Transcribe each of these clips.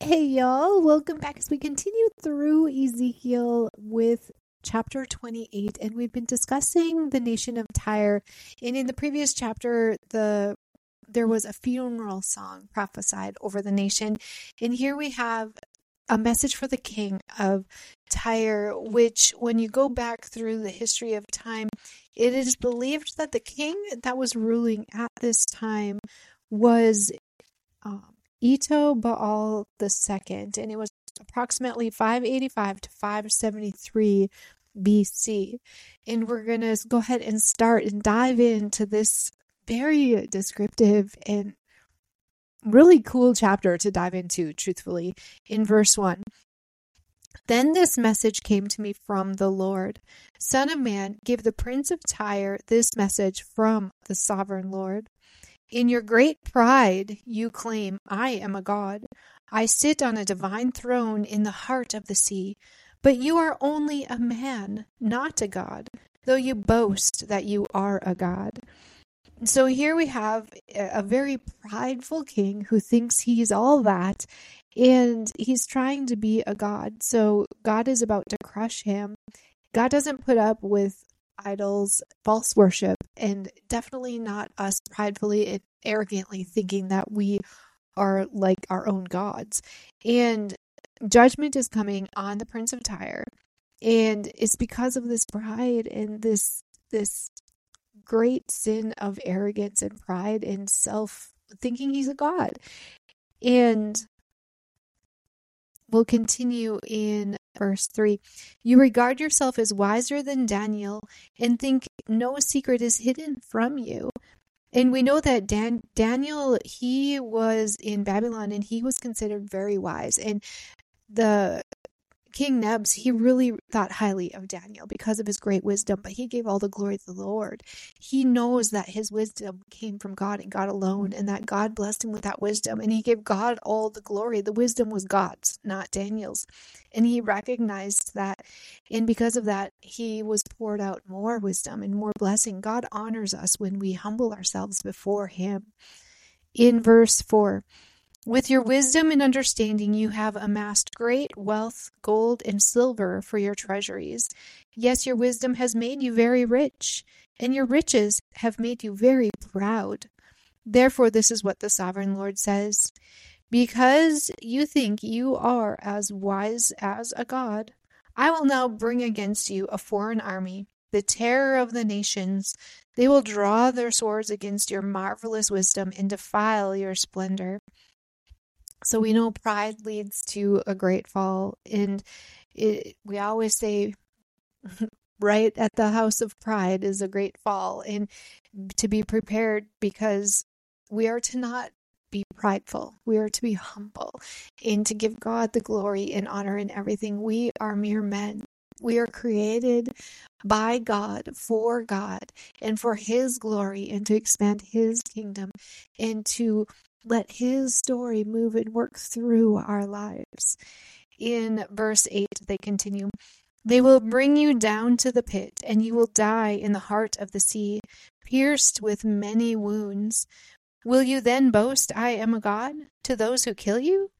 Hey, y'all, welcome back as we continue through Ezekiel with chapter 28 and we've been discussing the nation of Tyre. And in the previous chapter the there was a funeral song prophesied over the nation. And here we have a message for the king of Tyre which when you go back through the history of time it is believed that the king that was ruling at this time was um, Ito Baal II, and it was approximately 585 to 573 BC. And we're going to go ahead and start and dive into this very descriptive and really cool chapter to dive into, truthfully, in verse 1. Then this message came to me from the Lord Son of man, give the prince of Tyre this message from the sovereign Lord. In your great pride, you claim, I am a god. I sit on a divine throne in the heart of the sea. But you are only a man, not a god, though you boast that you are a god. So here we have a very prideful king who thinks he's all that, and he's trying to be a god. So God is about to crush him. God doesn't put up with idols, false worship, and definitely not us pridefully and arrogantly thinking that we are like our own gods. And judgment is coming on the prince of Tyre, and it's because of this pride and this this great sin of arrogance and pride and self thinking he's a god. And we'll continue in verse 3 You regard yourself as wiser than Daniel and think no secret is hidden from you. And we know that Dan- Daniel, he was in Babylon and he was considered very wise. And the King Nebs, he really thought highly of Daniel because of his great wisdom, but he gave all the glory to the Lord. He knows that his wisdom came from God and God alone, and that God blessed him with that wisdom, and he gave God all the glory. The wisdom was God's, not Daniel's. And he recognized that, and because of that, he was poured out more wisdom and more blessing. God honors us when we humble ourselves before him. In verse 4, with your wisdom and understanding, you have amassed great wealth, gold, and silver for your treasuries. Yes, your wisdom has made you very rich, and your riches have made you very proud. Therefore, this is what the sovereign Lord says Because you think you are as wise as a god, I will now bring against you a foreign army, the terror of the nations. They will draw their swords against your marvelous wisdom and defile your splendor. So we know pride leads to a great fall. And it, we always say, right at the house of pride is a great fall. And to be prepared because we are to not be prideful. We are to be humble and to give God the glory and honor in everything. We are mere men. We are created by God, for God, and for His glory, and to expand His kingdom, and to let his story move and work through our lives. In verse 8, they continue They will bring you down to the pit, and you will die in the heart of the sea, pierced with many wounds. Will you then boast, I am a God, to those who kill you?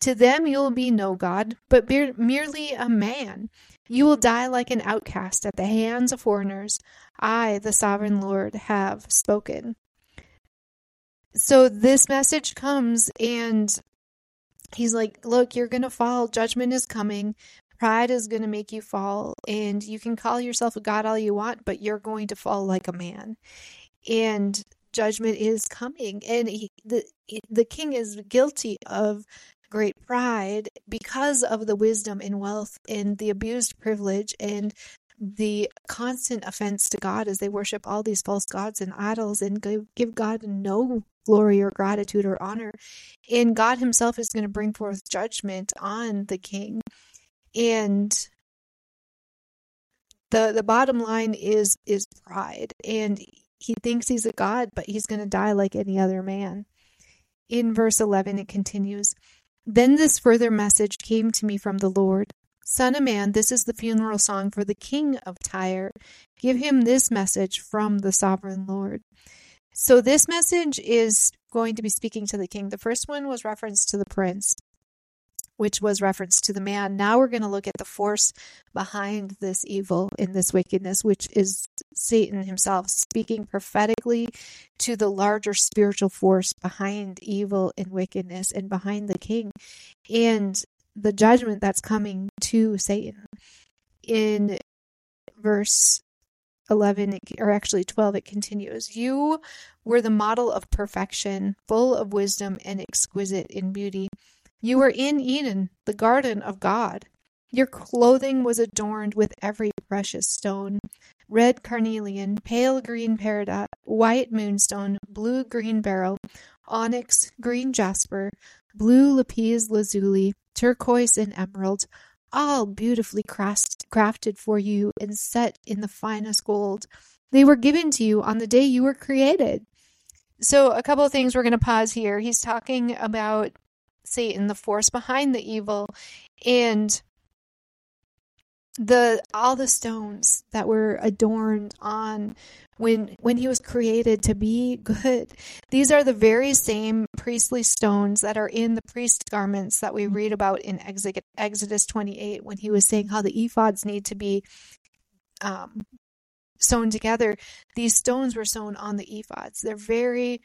To them you will be no God, but be- merely a man. You will die like an outcast at the hands of foreigners. I, the sovereign Lord, have spoken. So this message comes and he's like, Look, you're going to fall. Judgment is coming. Pride is going to make you fall. And you can call yourself a God all you want, but you're going to fall like a man. And judgment is coming. And he, the, the king is guilty of great pride because of the wisdom and wealth and the abused privilege and the constant offense to God as they worship all these false gods and idols and give, God no glory or gratitude or honor. And God Himself is going to bring forth judgment on the king. And the the bottom line is is pride. And he thinks he's a god, but he's going to die like any other man. In verse 11, it continues Then this further message came to me from the Lord Son of man, this is the funeral song for the king of Tyre. Give him this message from the sovereign Lord. So this message is going to be speaking to the king. The first one was reference to the prince. which was reference to the man. Now we're going to look at the force behind this evil and this wickedness, which is Satan himself speaking prophetically to the larger spiritual force behind evil and wickedness and behind the king and the judgment that's coming to Satan. In verse 11 or actually 12 it continues you were the model of perfection full of wisdom and exquisite in beauty you were in Eden, the garden of God. Your clothing was adorned with every precious stone red carnelian, pale green peridot, white moonstone, blue green beryl, onyx, green jasper, blue lapis lazuli, turquoise, and emerald, all beautifully crafted for you and set in the finest gold. They were given to you on the day you were created. So, a couple of things we're going to pause here. He's talking about Satan, the force behind the evil, and the all the stones that were adorned on when when he was created to be good these are the very same priestly stones that are in the priest garments that we read about in exodus 28 when he was saying how the ephods need to be um, sewn together these stones were sewn on the ephods they're very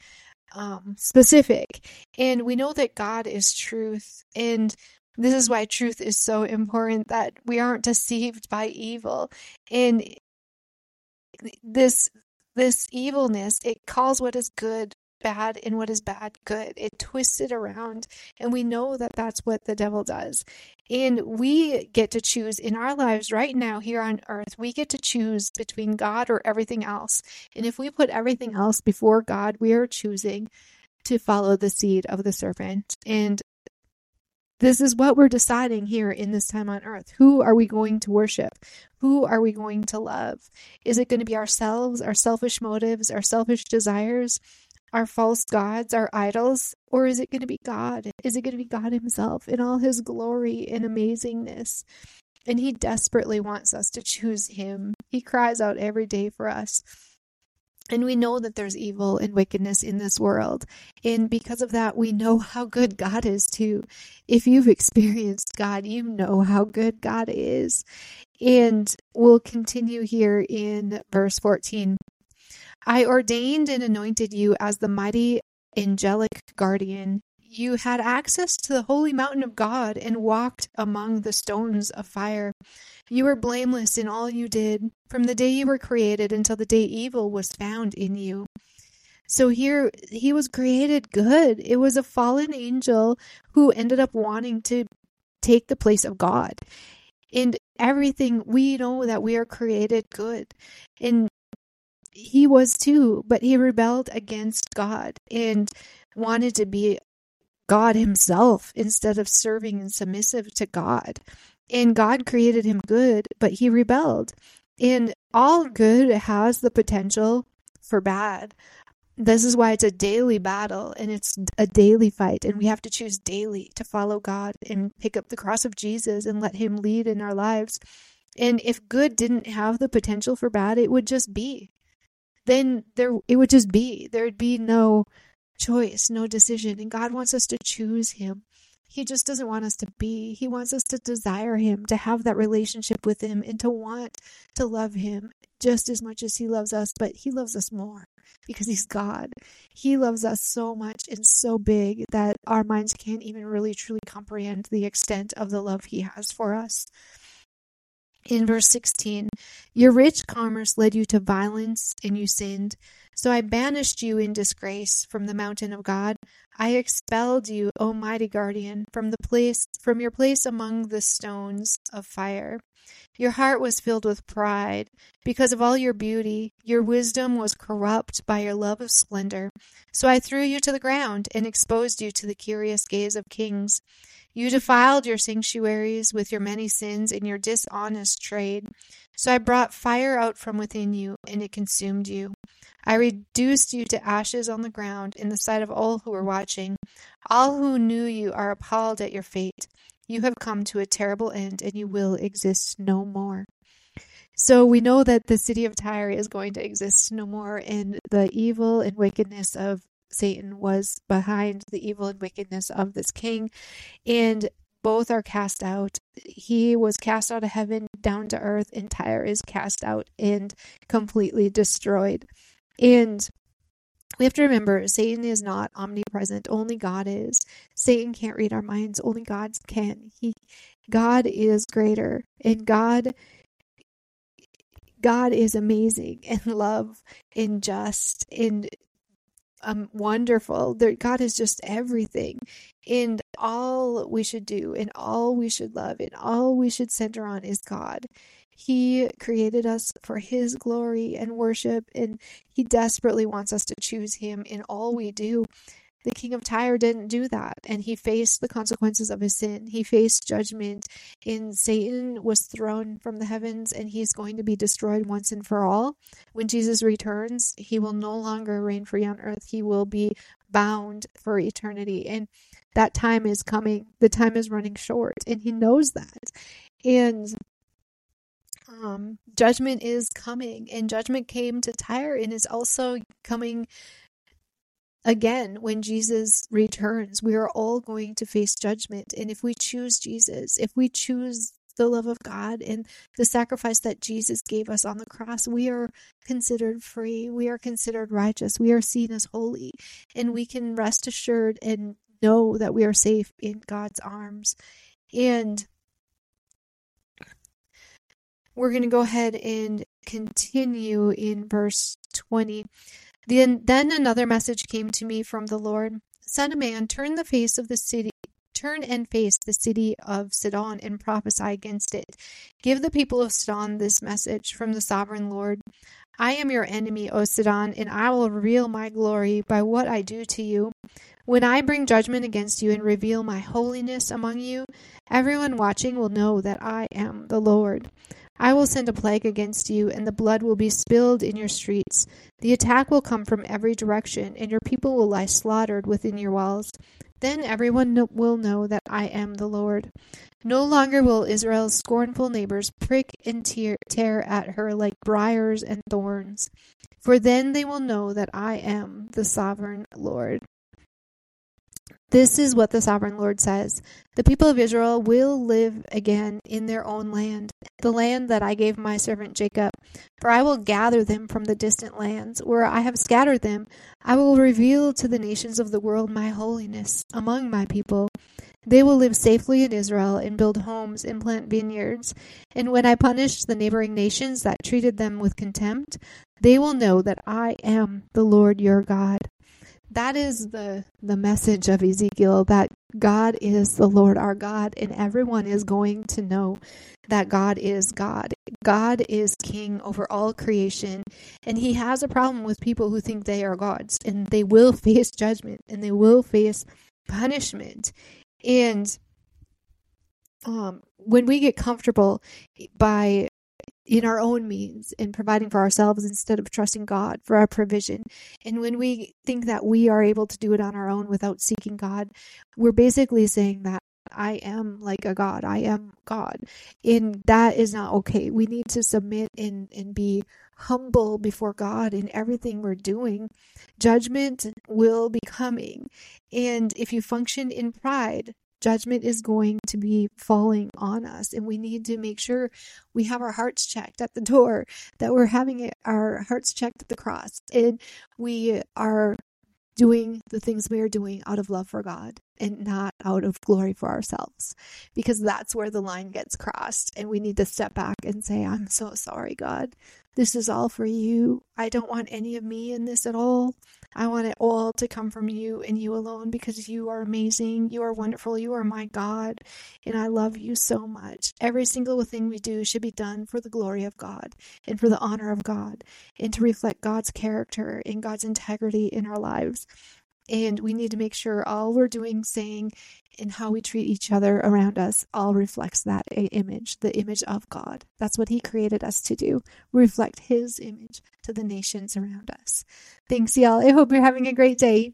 um, specific. And we know that God is truth. And this is why truth is so important that we aren't deceived by evil. And this this evilness, it calls what is good bad and what is bad good. It twists it around. And we know that that's what the devil does. And we get to choose in our lives right now here on earth, we get to choose between God or everything else. And if we put everything else before God, we are choosing to follow the seed of the serpent. And this is what we're deciding here in this time on earth. Who are we going to worship? Who are we going to love? Is it going to be ourselves, our selfish motives, our selfish desires? our false gods, our idols, or is it going to be God? Is it going to be God Himself in all His glory and amazingness? And He desperately wants us to choose Him. He cries out every day for us. And we know that there's evil and wickedness in this world. And because of that, we know how good God is too. If you've experienced God, you know how good God is. And we'll continue here in verse 14. I ordained and anointed you as the mighty angelic guardian. You had access to the holy mountain of God and walked among the stones of fire. You were blameless in all you did, from the day you were created until the day evil was found in you. So here, he was created good. It was a fallen angel who ended up wanting to take the place of God. And everything we know that we are created good. And he was too, but he rebelled against God and wanted to be God himself instead of serving and submissive to God. And God created him good, but he rebelled. And all good has the potential for bad. This is why it's a daily battle and it's a daily fight. And we have to choose daily to follow God and pick up the cross of Jesus and let him lead in our lives. And if good didn't have the potential for bad, it would just be then there it would just be there would be no choice, no decision. And God wants us to choose him. He just doesn't want us to be. He wants us to desire him, to have that relationship with him and to want to love him just as much as he loves us, but he loves us more because he's God. He loves us so much and so big that our minds can't even really truly comprehend the extent of the love he has for us. In verse 16, your rich commerce led you to violence and you sinned. So I banished you in disgrace from the mountain of God. I expelled you, O mighty guardian, from the place from your place among the stones of fire. Your heart was filled with pride because of all your beauty. Your wisdom was corrupt by your love of splendor. So I threw you to the ground and exposed you to the curious gaze of kings. You defiled your sanctuaries with your many sins and your dishonest trade. So I brought fire out from within you, and it consumed you. I reduced you to ashes on the ground in the sight of all who were watching. All who knew you are appalled at your fate. You have come to a terrible end, and you will exist no more. So we know that the city of Tyre is going to exist no more, and the evil and wickedness of Satan was behind the evil and wickedness of this king. And both are cast out. He was cast out of heaven down to earth, and Tyre is cast out and completely destroyed. And we have to remember Satan is not omnipresent, only God is. Satan can't read our minds, only God can. He God is greater, and God God is amazing and love and just and um, wonderful. God is just everything. And all we should do and all we should love and all we should center on is God. He created us for His glory and worship, and He desperately wants us to choose Him in all we do. The king of Tyre didn't do that, and he faced the consequences of his sin. He faced judgment, and Satan was thrown from the heavens, and he's going to be destroyed once and for all. When Jesus returns, he will no longer reign free on earth. He will be bound for eternity. And that time is coming. The time is running short, and he knows that. And um, judgment is coming, and judgment came to Tyre and is also coming again when Jesus returns. We are all going to face judgment. And if we choose Jesus, if we choose the love of God and the sacrifice that Jesus gave us on the cross, we are considered free. We are considered righteous. We are seen as holy. And we can rest assured and know that we are safe in God's arms. And we're going to go ahead and continue in verse 20. Then, then another message came to me from the Lord Son of man, turn the face of the city. Turn and face the city of Sidon and prophesy against it. Give the people of Sidon this message from the sovereign Lord I am your enemy, O Sidon, and I will reveal my glory by what I do to you. When I bring judgment against you and reveal my holiness among you, everyone watching will know that I am the Lord. I will send a plague against you, and the blood will be spilled in your streets. The attack will come from every direction, and your people will lie slaughtered within your walls. Then everyone will know that I am the Lord. No longer will Israel's scornful neighbors prick and tear, tear at her like briars and thorns, for then they will know that I am the sovereign Lord. This is what the sovereign Lord says The people of Israel will live again in their own land, the land that I gave my servant Jacob. For I will gather them from the distant lands where I have scattered them. I will reveal to the nations of the world my holiness among my people. They will live safely in Israel and build homes and plant vineyards. And when I punish the neighboring nations that treated them with contempt, they will know that I am the Lord your God that is the the message of Ezekiel that God is the Lord our God and everyone is going to know that God is God. God is king over all creation and he has a problem with people who think they are gods and they will face judgment and they will face punishment. And um when we get comfortable by in our own means in providing for ourselves instead of trusting God for our provision. And when we think that we are able to do it on our own without seeking God, we're basically saying that I am like a God. I am God. And that is not okay. We need to submit and, and be humble before God in everything we're doing. Judgment will be coming. And if you function in pride, judgment is going to be falling on us. And we need to make sure we have our hearts checked at the door that we're having our hearts checked at the cross. And we are doing the things we are doing out of love for God and not out of glory for ourselves because that's where the line gets crossed and we need to step back and say I'm so sorry God this is all for you I don't want any of me in this at all I want it all to come from you and you alone because you are amazing. You are wonderful. You are my God. And I love you so much. Every single thing we do should be done for the glory of God and for the honor of God and to reflect God's character and God's integrity in our lives. And we need to make sure all we're doing, saying, and how we treat each other around us all reflects that image, the image of God. That's what He created us to do, reflect His image to the nations around us. Thanks, y'all. I hope you're having a great day.